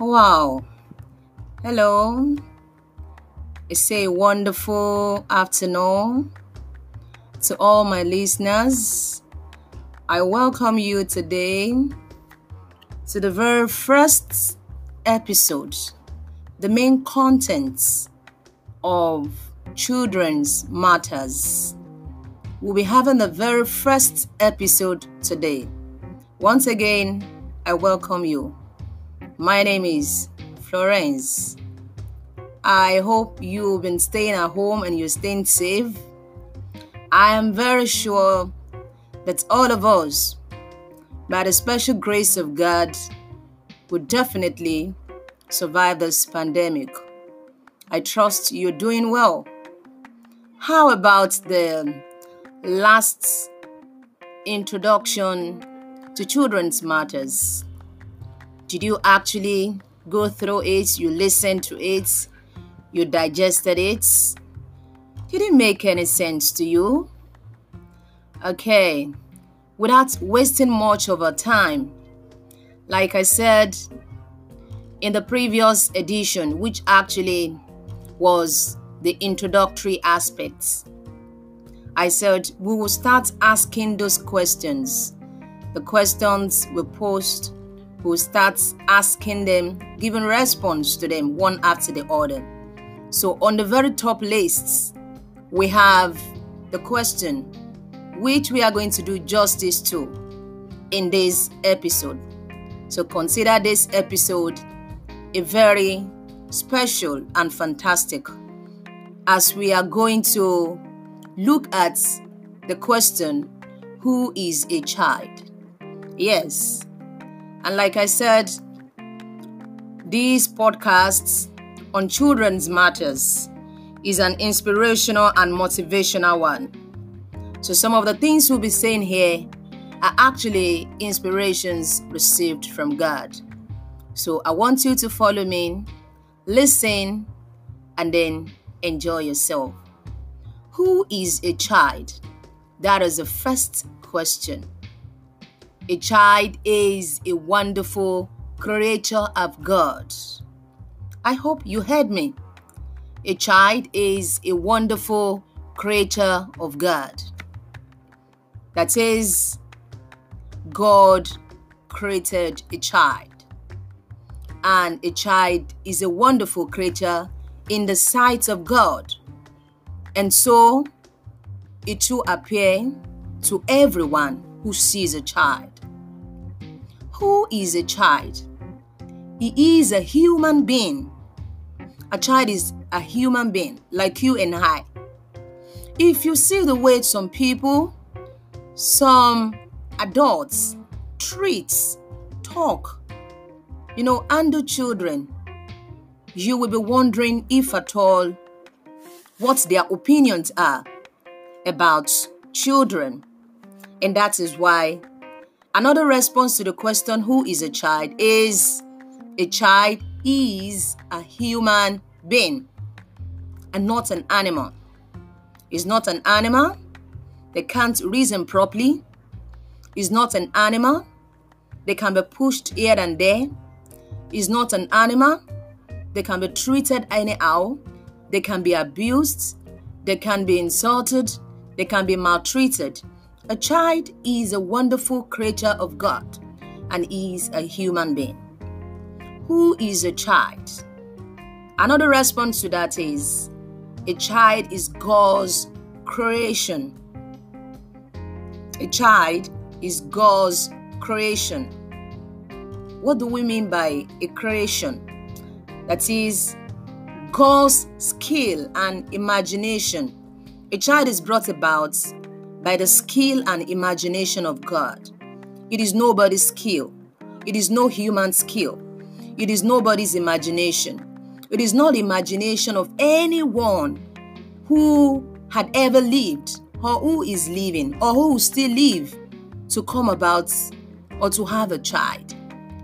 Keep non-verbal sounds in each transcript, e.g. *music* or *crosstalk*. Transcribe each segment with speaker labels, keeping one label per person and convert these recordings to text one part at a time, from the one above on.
Speaker 1: Wow. Hello. It's a wonderful afternoon to all my listeners. I welcome you today to the very first episode, the main contents of Children's Matters. We'll be having the very first episode today. Once again, I welcome you. My name is Florence. I hope you've been staying at home and you're staying safe. I am very sure that all of us, by the special grace of God, will definitely survive this pandemic. I trust you're doing well. How about the last introduction to Children's Matters? Did you actually go through it? You listened to it? You digested it? Did it make any sense to you? Okay, without wasting much of our time, like I said in the previous edition, which actually was the introductory aspects, I said we will start asking those questions. The questions we post who starts asking them, giving response to them one after the other. So on the very top lists, we have the question, which we are going to do justice to in this episode. So consider this episode a very special and fantastic as we are going to look at the question, who is a child? Yes, and like I said, these podcasts on children's matters is an inspirational and motivational one. So some of the things we'll be saying here are actually inspirations received from God. So I want you to follow me, listen, and then enjoy yourself. Who is a child? That is the first question. A child is a wonderful creature of God. I hope you heard me. A child is a wonderful creature of God. That is, God created a child. And a child is a wonderful creature in the sight of God. And so it will appear to everyone who sees a child. Who is a child? He is a human being. A child is a human being like you and I. If you see the way some people, some adults treat, talk, you know, handle children, you will be wondering if at all what their opinions are about children. And that is why Another response to the question, who is a child, is a child is a human being and not an animal. Is not an animal. They can't reason properly. Is not an animal. They can be pushed here and there. Is not an animal. They can be treated anyhow. They can be abused. They can be insulted. They can be maltreated. A child is a wonderful creature of God and is a human being. Who is a child? Another response to that is a child is God's creation. A child is God's creation. What do we mean by a creation? That is God's skill and imagination. A child is brought about by the skill and imagination of God. It is nobody's skill. It is no human skill. It is nobody's imagination. It is not imagination of anyone who had ever lived or who is living or who still live to come about or to have a child.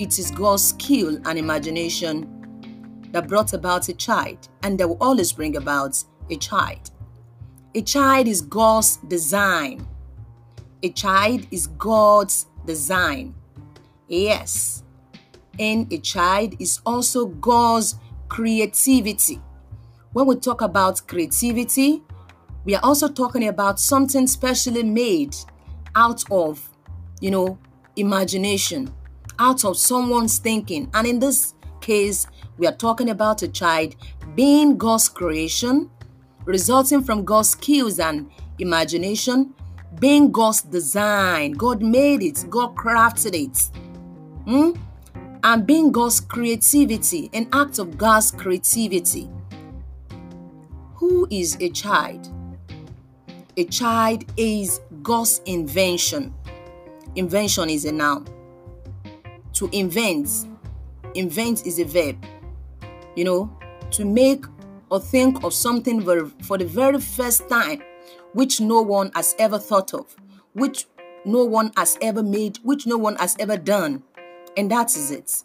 Speaker 1: It is God's skill and imagination that brought about a child and that will always bring about a child. A child is God's design. A child is God's design. Yes. And a child is also God's creativity. When we talk about creativity, we are also talking about something specially made out of, you know, imagination, out of someone's thinking. And in this case, we are talking about a child being God's creation, resulting from God's skills and imagination, being God's design. God made it, God crafted it. Hmm? And being God's creativity, an act of God's creativity. Who is a child? A child is God's invention. Invention is a noun. To invent, invent is a verb. You know, to make or think of something for the very first time, which no one has ever thought of, which no one has ever made, which no one has ever done. And that is it.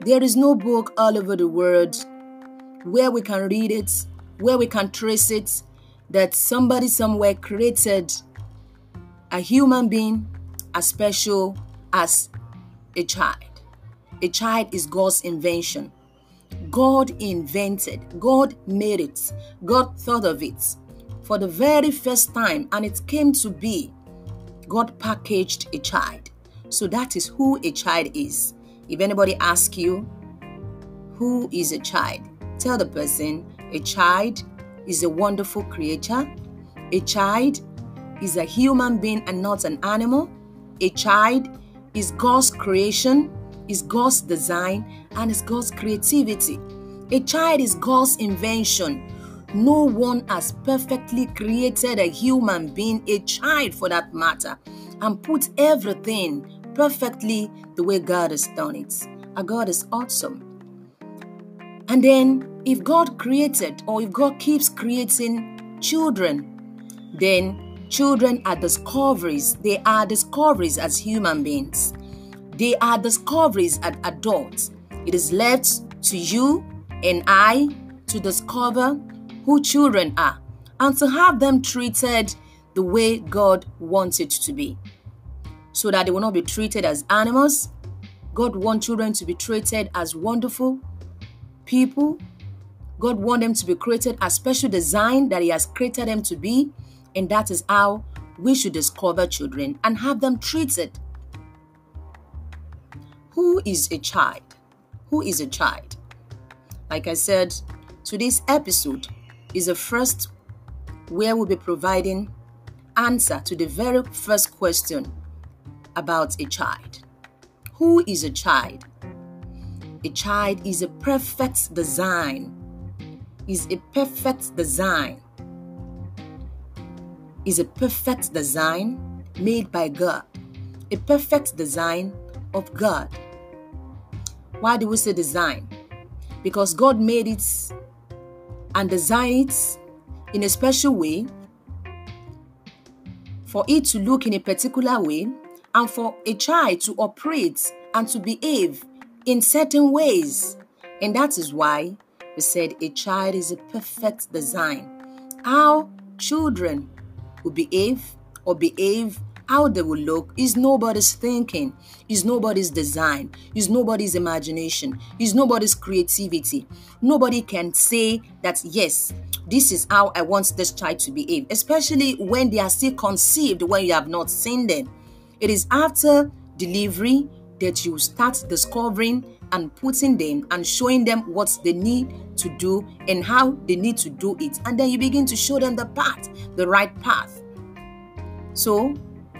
Speaker 1: There is no book all over the world where we can read it, where we can trace it, that somebody somewhere created a human being as special as a child. A child is God's invention. God invented, God made it, God thought of it for the very first time, and it came to be. God packaged a child. So that is who a child is. If anybody asks you, who is a child? Tell the person, a child is a wonderful creature. A child is a human being and not an animal. A child is God's creation, is God's design, and is God's creativity. A child is God's invention. No one has perfectly created a human being, a child for that matter, and put everything perfectly the way God has done it. Our God is awesome. And then, if God created or if God keeps creating children, then children are discoveries. They are discoveries as human beings. They are discoveries as adults. It is left to you and I to discover who children are and to have them treated the way God wants it to be. So that they will not be treated as animals. God wants children to be treated as wonderful people. God wants them to be created as special design that He has created them to be. And that is how we should discover children and have them treated. Who is a child? Who is a child? Like I said, today's episode is the first where we'll be providing answer to the very first question about a child. Who is a child? A child is a perfect design. Is a perfect design. Is a perfect design made by God. A perfect design of God. Why do we say design? Because God made it and designed it in a special way for it to look in a particular way and for a child to operate and to behave in certain ways. And that is why we said a child is a perfect design. How children will behave or behave, how they will look, is nobody's thinking, is nobody's design, is nobody's imagination, is nobody's creativity. Nobody can say that, yes, this is how I want this child to behave, especially when they are still conceived, when you have not seen them. It is after delivery that you start discovering and putting them and showing them what they need to do and how they need to do it. And then you begin to show them the path, the right path. So,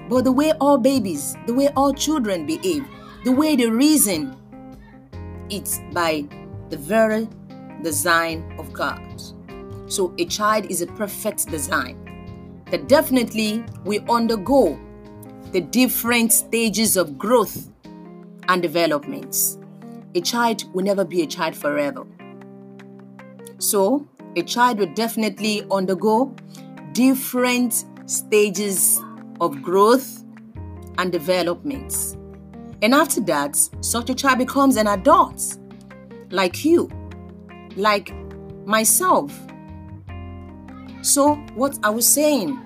Speaker 1: but the way all babies, the way all children behave, the way they reason, it's by the very design of God. So a child is a perfect design. That definitely we undergo the different stages of growth and developments. A child will never be a child forever. So, a child will definitely undergo different stages of mm. growth and development. And after that, such a child becomes an adult, like you, like myself. So, what I was saying,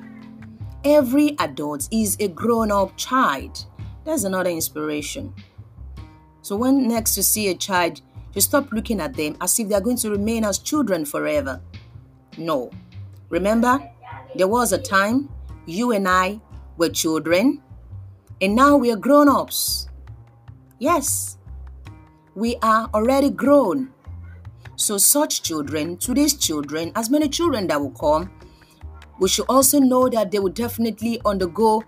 Speaker 1: every adult is a grown up child. That's another inspiration. So when next you see a child, you stop looking at them as if they are going to remain as children forever. No. Remember, there was a time you and I were children, and now we are grown ups. Yes, we are already grown. So, such children, today's children, as many children that will come, we should also know that they will definitely undergo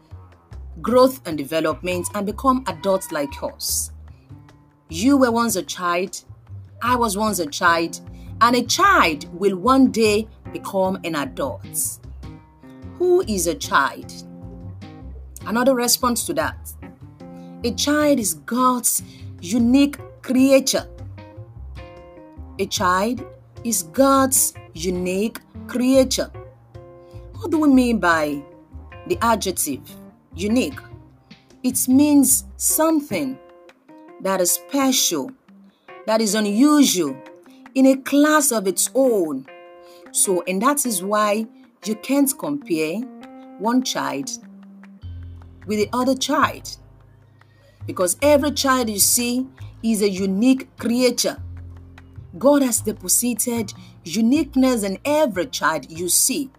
Speaker 1: growth and development and become adults like us. You were once a child, I was once a child, and a child will one day become an adult. Who is a child? Another response to that. A child is God's unique creature. A child is God's unique creature. What do we mean by the adjective unique? It means something that is special, that is unusual, in a class of its own. So, and that is why you can't compare one child with the other child. Because every child you see is a unique creature. God has deposited uniqueness in every child you see.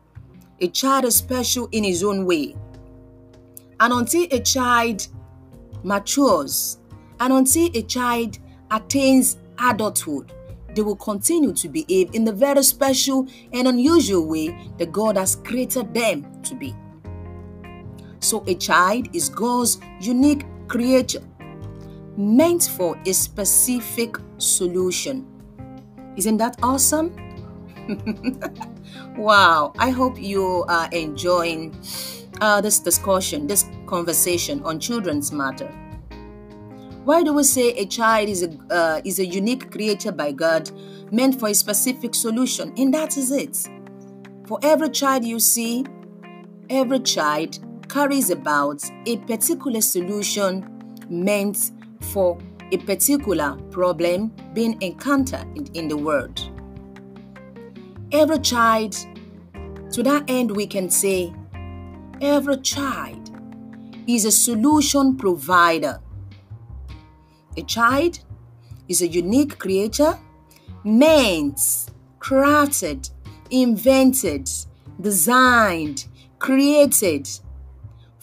Speaker 1: A child is special in his own way. And until a child matures, and until a child attains adulthood, they will continue to behave in the very special and unusual way that God has created them to be. So, a child is God's unique creature meant for a specific solution. Isn't that awesome? *laughs* wow, I hope you are enjoying uh, this discussion, this conversation on children's matter. Why do we say a child is a, uh, is a unique creature by God meant for a specific solution? And that is it. For every child you see, every child carries about a particular solution meant for a particular problem being encountered in, the world. Every child, to that end, we can say, every child is a solution provider a child is a unique creature meant, crafted, invented, designed, created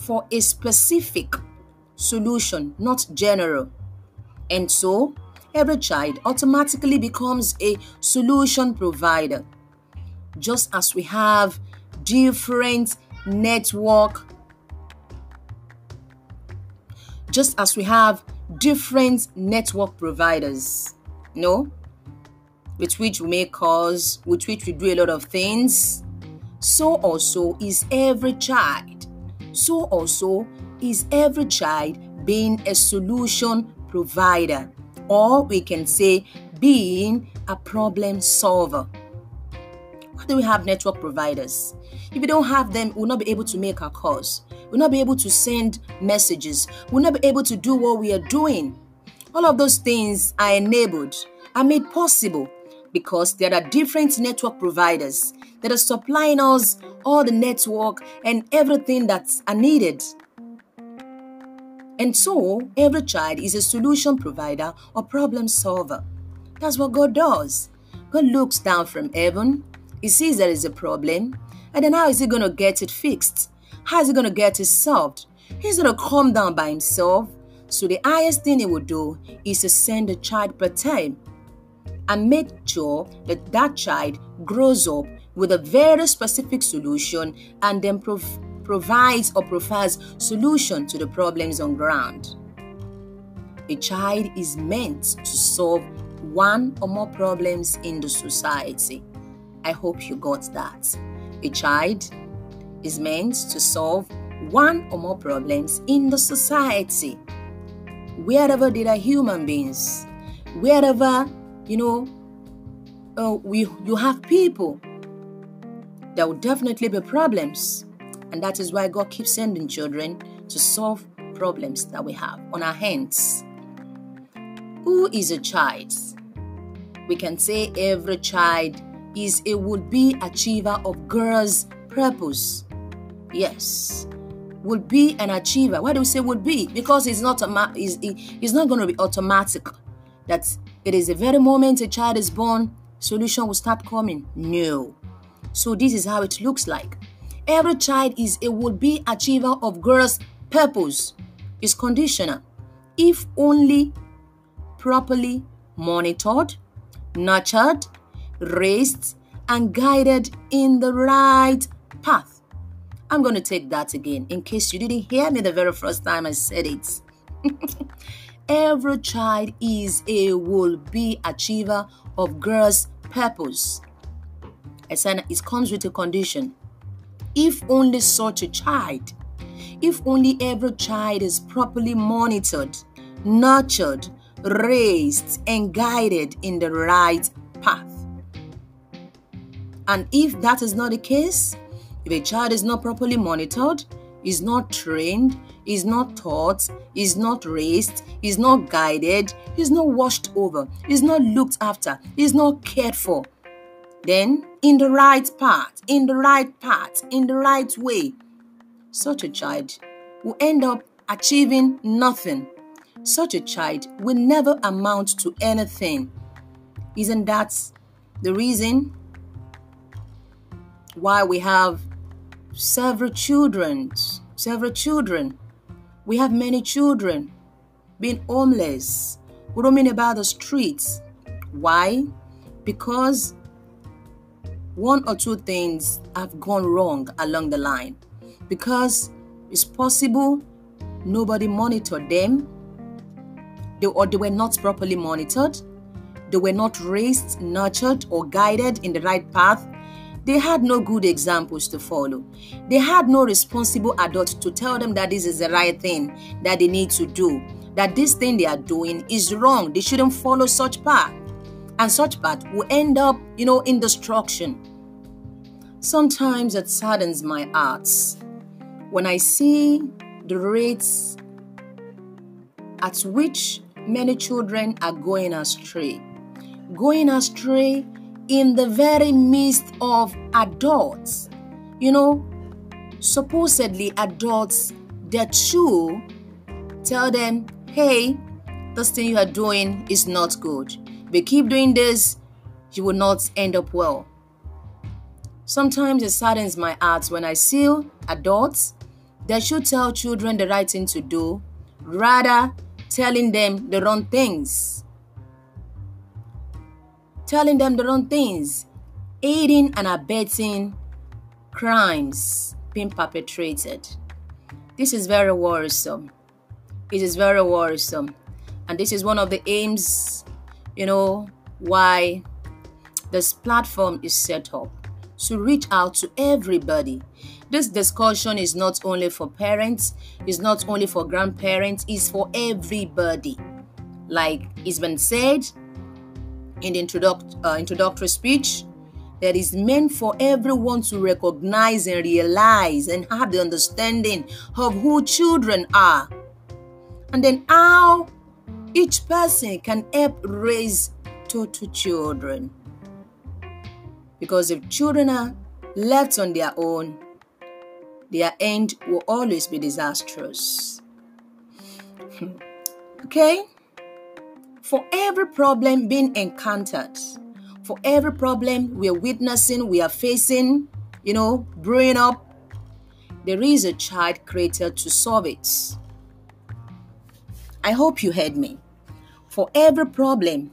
Speaker 1: for a specific solution, not general. And so, every child automatically becomes a solution provider. Just as we have different network, just as we have different network providers, you know, with which we make calls, with which we do a lot of things. So also is every child. So also is every child being a solution provider, or we can say being a problem solver. Why do we have network providers? If we don't have them, we'll not be able to make our calls. We'll not be able to send messages. We'll not be able to do what we are doing. All of those things are enabled, are made possible because there are different network providers that are supplying us all the network and everything that's needed. And so, every child is a solution provider or problem solver. That's what God does. God looks down from heaven, He sees there is a problem, and then how is he going to get it fixed? How is he going to get it solved? He's going to come down by himself. So the highest thing he will do is to send a child per time and make sure that that child grows up with a very specific solution and then prov- provides or provides solution to the problems on ground. A child is meant to solve one or more problems in the society. I hope you got that. A child is meant to solve one or more problems in the society. Wherever there are human beings, wherever, you know, uh, we, you have people, there will definitely be problems. And that is why God keeps sending children to solve problems that we have on our hands. Who is a child? We can say every child is a would be achiever of God's purpose. Yes, will be an achiever. Why do we say would be? Because it's not a it's, it's not going to be automatic. That it is the very moment a child is born, solution will start coming. No. So this is how it looks like. Every child is a would be achiever of God's purpose. Is conditional. If only properly monitored, nurtured, raised, and guided in the right path. I'm going to take that again in case you didn't hear me the very first time I said it. *laughs* Every child is a will be achiever of God's purpose. Said it comes with a condition. If only such a child, if only every child is properly monitored, nurtured, raised, and guided in the right path. And if that is not the case, if a child is not properly monitored, is not trained, is not taught, is not raised, is not guided, is not washed over, is not looked after, is not cared for, then in the right path, in the right path, in the right way, such a child will end up achieving nothing. Such a child will never amount to anything. Isn't that the reason why we have several children, several children. We have many children being homeless, roaming about the streets. Why? Because one or two things have gone wrong along the line. Because it's possible nobody monitored them, they, or they were not properly monitored, they were not raised, nurtured, or guided in the right path they had no good examples to follow. They had no responsible adult to tell them that this is the right thing that they need to do, that this thing they are doing is wrong. They shouldn't follow such path. And such path will end up, you know, in destruction. Sometimes it saddens my heart when I see the rates at which many children are going astray. Going astray in the very midst of adults. You know, supposedly adults that too tell them, hey, this thing you are doing is not good. If you keep doing this, you will not end up well. Sometimes it saddens my heart when I see adults that should tell children the right thing to do, rather telling them the wrong things telling them the wrong things, aiding and abetting crimes being perpetrated. This is very worrisome. It is very worrisome. And this is one of the aims, you know, why this platform is set up to reach out to everybody. This discussion is not only for parents, it's not only for grandparents, it's for everybody. Like it's been said, in the introduct, uh, introductory speech that is meant for everyone to recognize and realize and have the understanding of who children are. And then how each person can help raise total children. Because if children are left on their own, their end will always be disastrous. *laughs* okay? For every problem being encountered, for every problem we are witnessing, we are facing, you know, brewing up, there is a child created to solve it. I hope you heard me. For every problem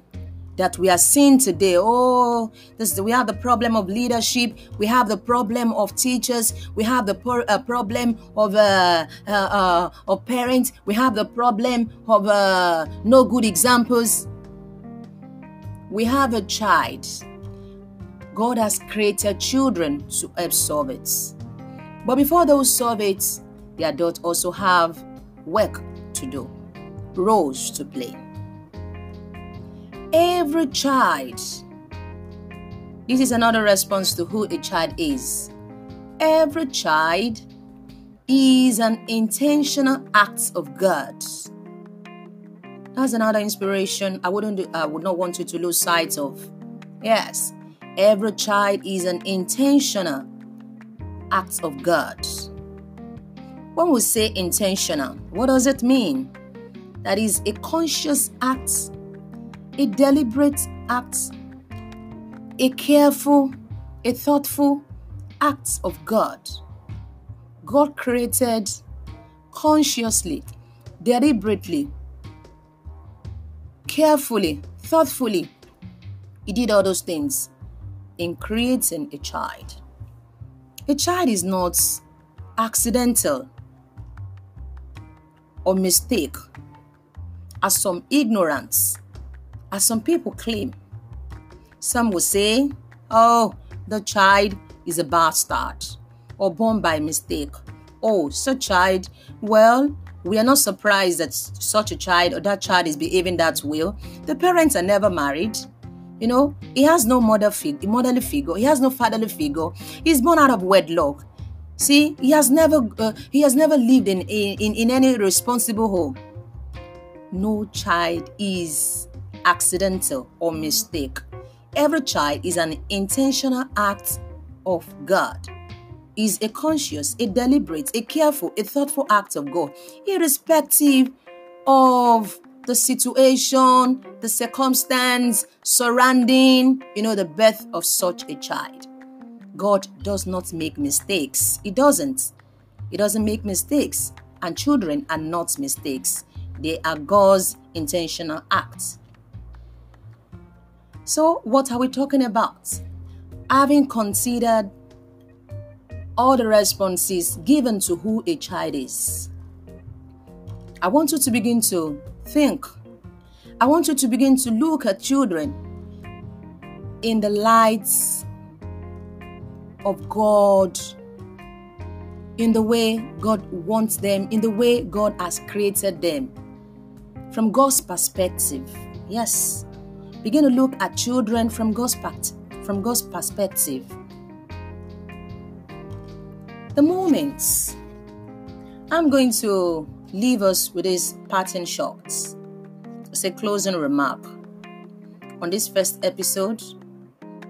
Speaker 1: that we are seeing today. Oh, this we have the problem of leadership. We have the problem of teachers. We have the uh, problem of uh, uh, uh, of parents. We have the problem of uh, no good examples. We have a child. God has created children to help solve it. But before those solve it, the adults also have work to do, roles to play every child. This is another response to who a child is. Every child is an intentional act of God. That's another inspiration I wouldn't I would not want you to lose sight of. Yes, every child is an intentional act of God. When we say intentional, what does it mean? That is a conscious act, a deliberate act, a careful, a thoughtful act of God. God created consciously, deliberately, carefully, thoughtfully. He did all those things in creating a child. A child is not accidental or mistake, as some ignorance, as some people claim. Some will say, oh, the child is a bastard or born by mistake. Oh, such child, well, we are not surprised that such a child or that child is behaving that way. The parents are never married. You know, he has no mother fig- motherly figure. He has no fatherly figure. He's born out of wedlock. See, he has never uh, he has never lived in, in in any responsible home. No child is accidental or mistake. Every child is an intentional act of God. Is a conscious, a deliberate, a careful, a thoughtful act of God, irrespective of the situation, the circumstance surrounding, you know, the birth of such a child. God does not make mistakes. He doesn't. He doesn't make mistakes. And children are not mistakes. They are God's intentional acts. So, what are we talking about? Having considered all the responses given to who a child is, I want you to begin to think. I want you to begin to look at children in the lights of God, in the way God wants them, in the way God has created them. From God's perspective, yes. Begin to look at children from God's, from God's perspective. The moments I'm going to leave us with this parting shots. It's a closing remark. On this first episode,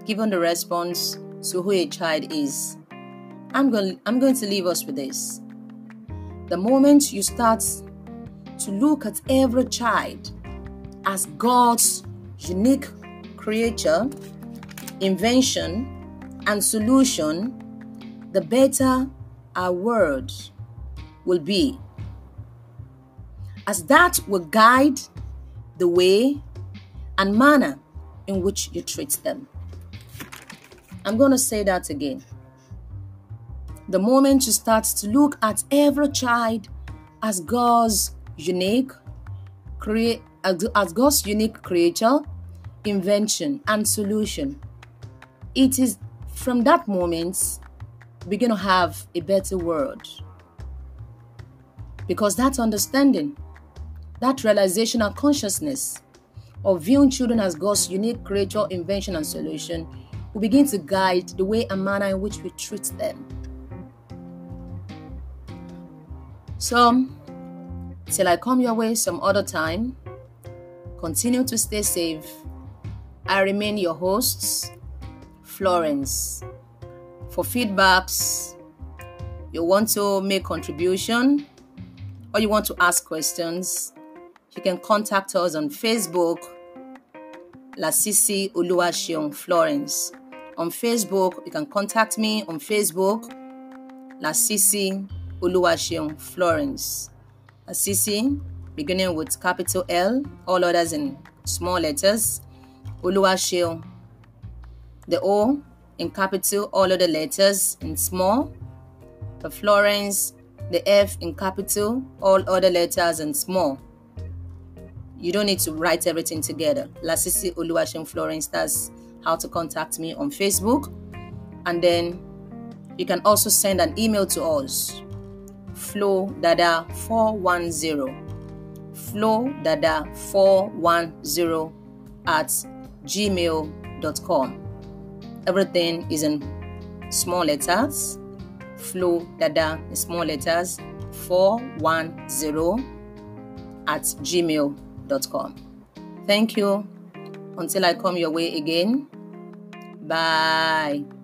Speaker 1: given the response to who a child is, I'm going, I'm going to leave us with this. The moment you start to look at every child as God's unique creature, invention, and solution, the better our world will be. As that will guide the way and manner in which you treat them. I'm going to say that again. The moment you start to look at every child as God's unique create as God's unique creature, invention, and solution. It is from that moment we begin to have a better world. Because that understanding, that realization and consciousness of viewing children as God's unique creature, invention, and solution will begin to guide the way and manner in which we treat them. So, till I come your way some other time, Continue to stay safe. I remain your host, Florence. For feedbacks, you want to make contribution or you want to ask questions, you can contact us on Facebook, La Lasisi Oluwaseun Florence. On Facebook, you can contact me on Facebook, La Lasisi Oluwaseun Florence. Lasisi beginning with capital L, all others in small letters. Oluwaseun. The O in capital, all other letters in small. The Florence, the F in capital, all other letters in small. You don't need to write everything together. Lasisi Oluwaseun Florence, that's how to contact me on Facebook. And then you can also send an email to us, flowdada410 flowdada410 at gmail.com. Everything is in small letters. Flow dada in small letters 410 at gmail.com. Thank you. Until I come your way again. Bye.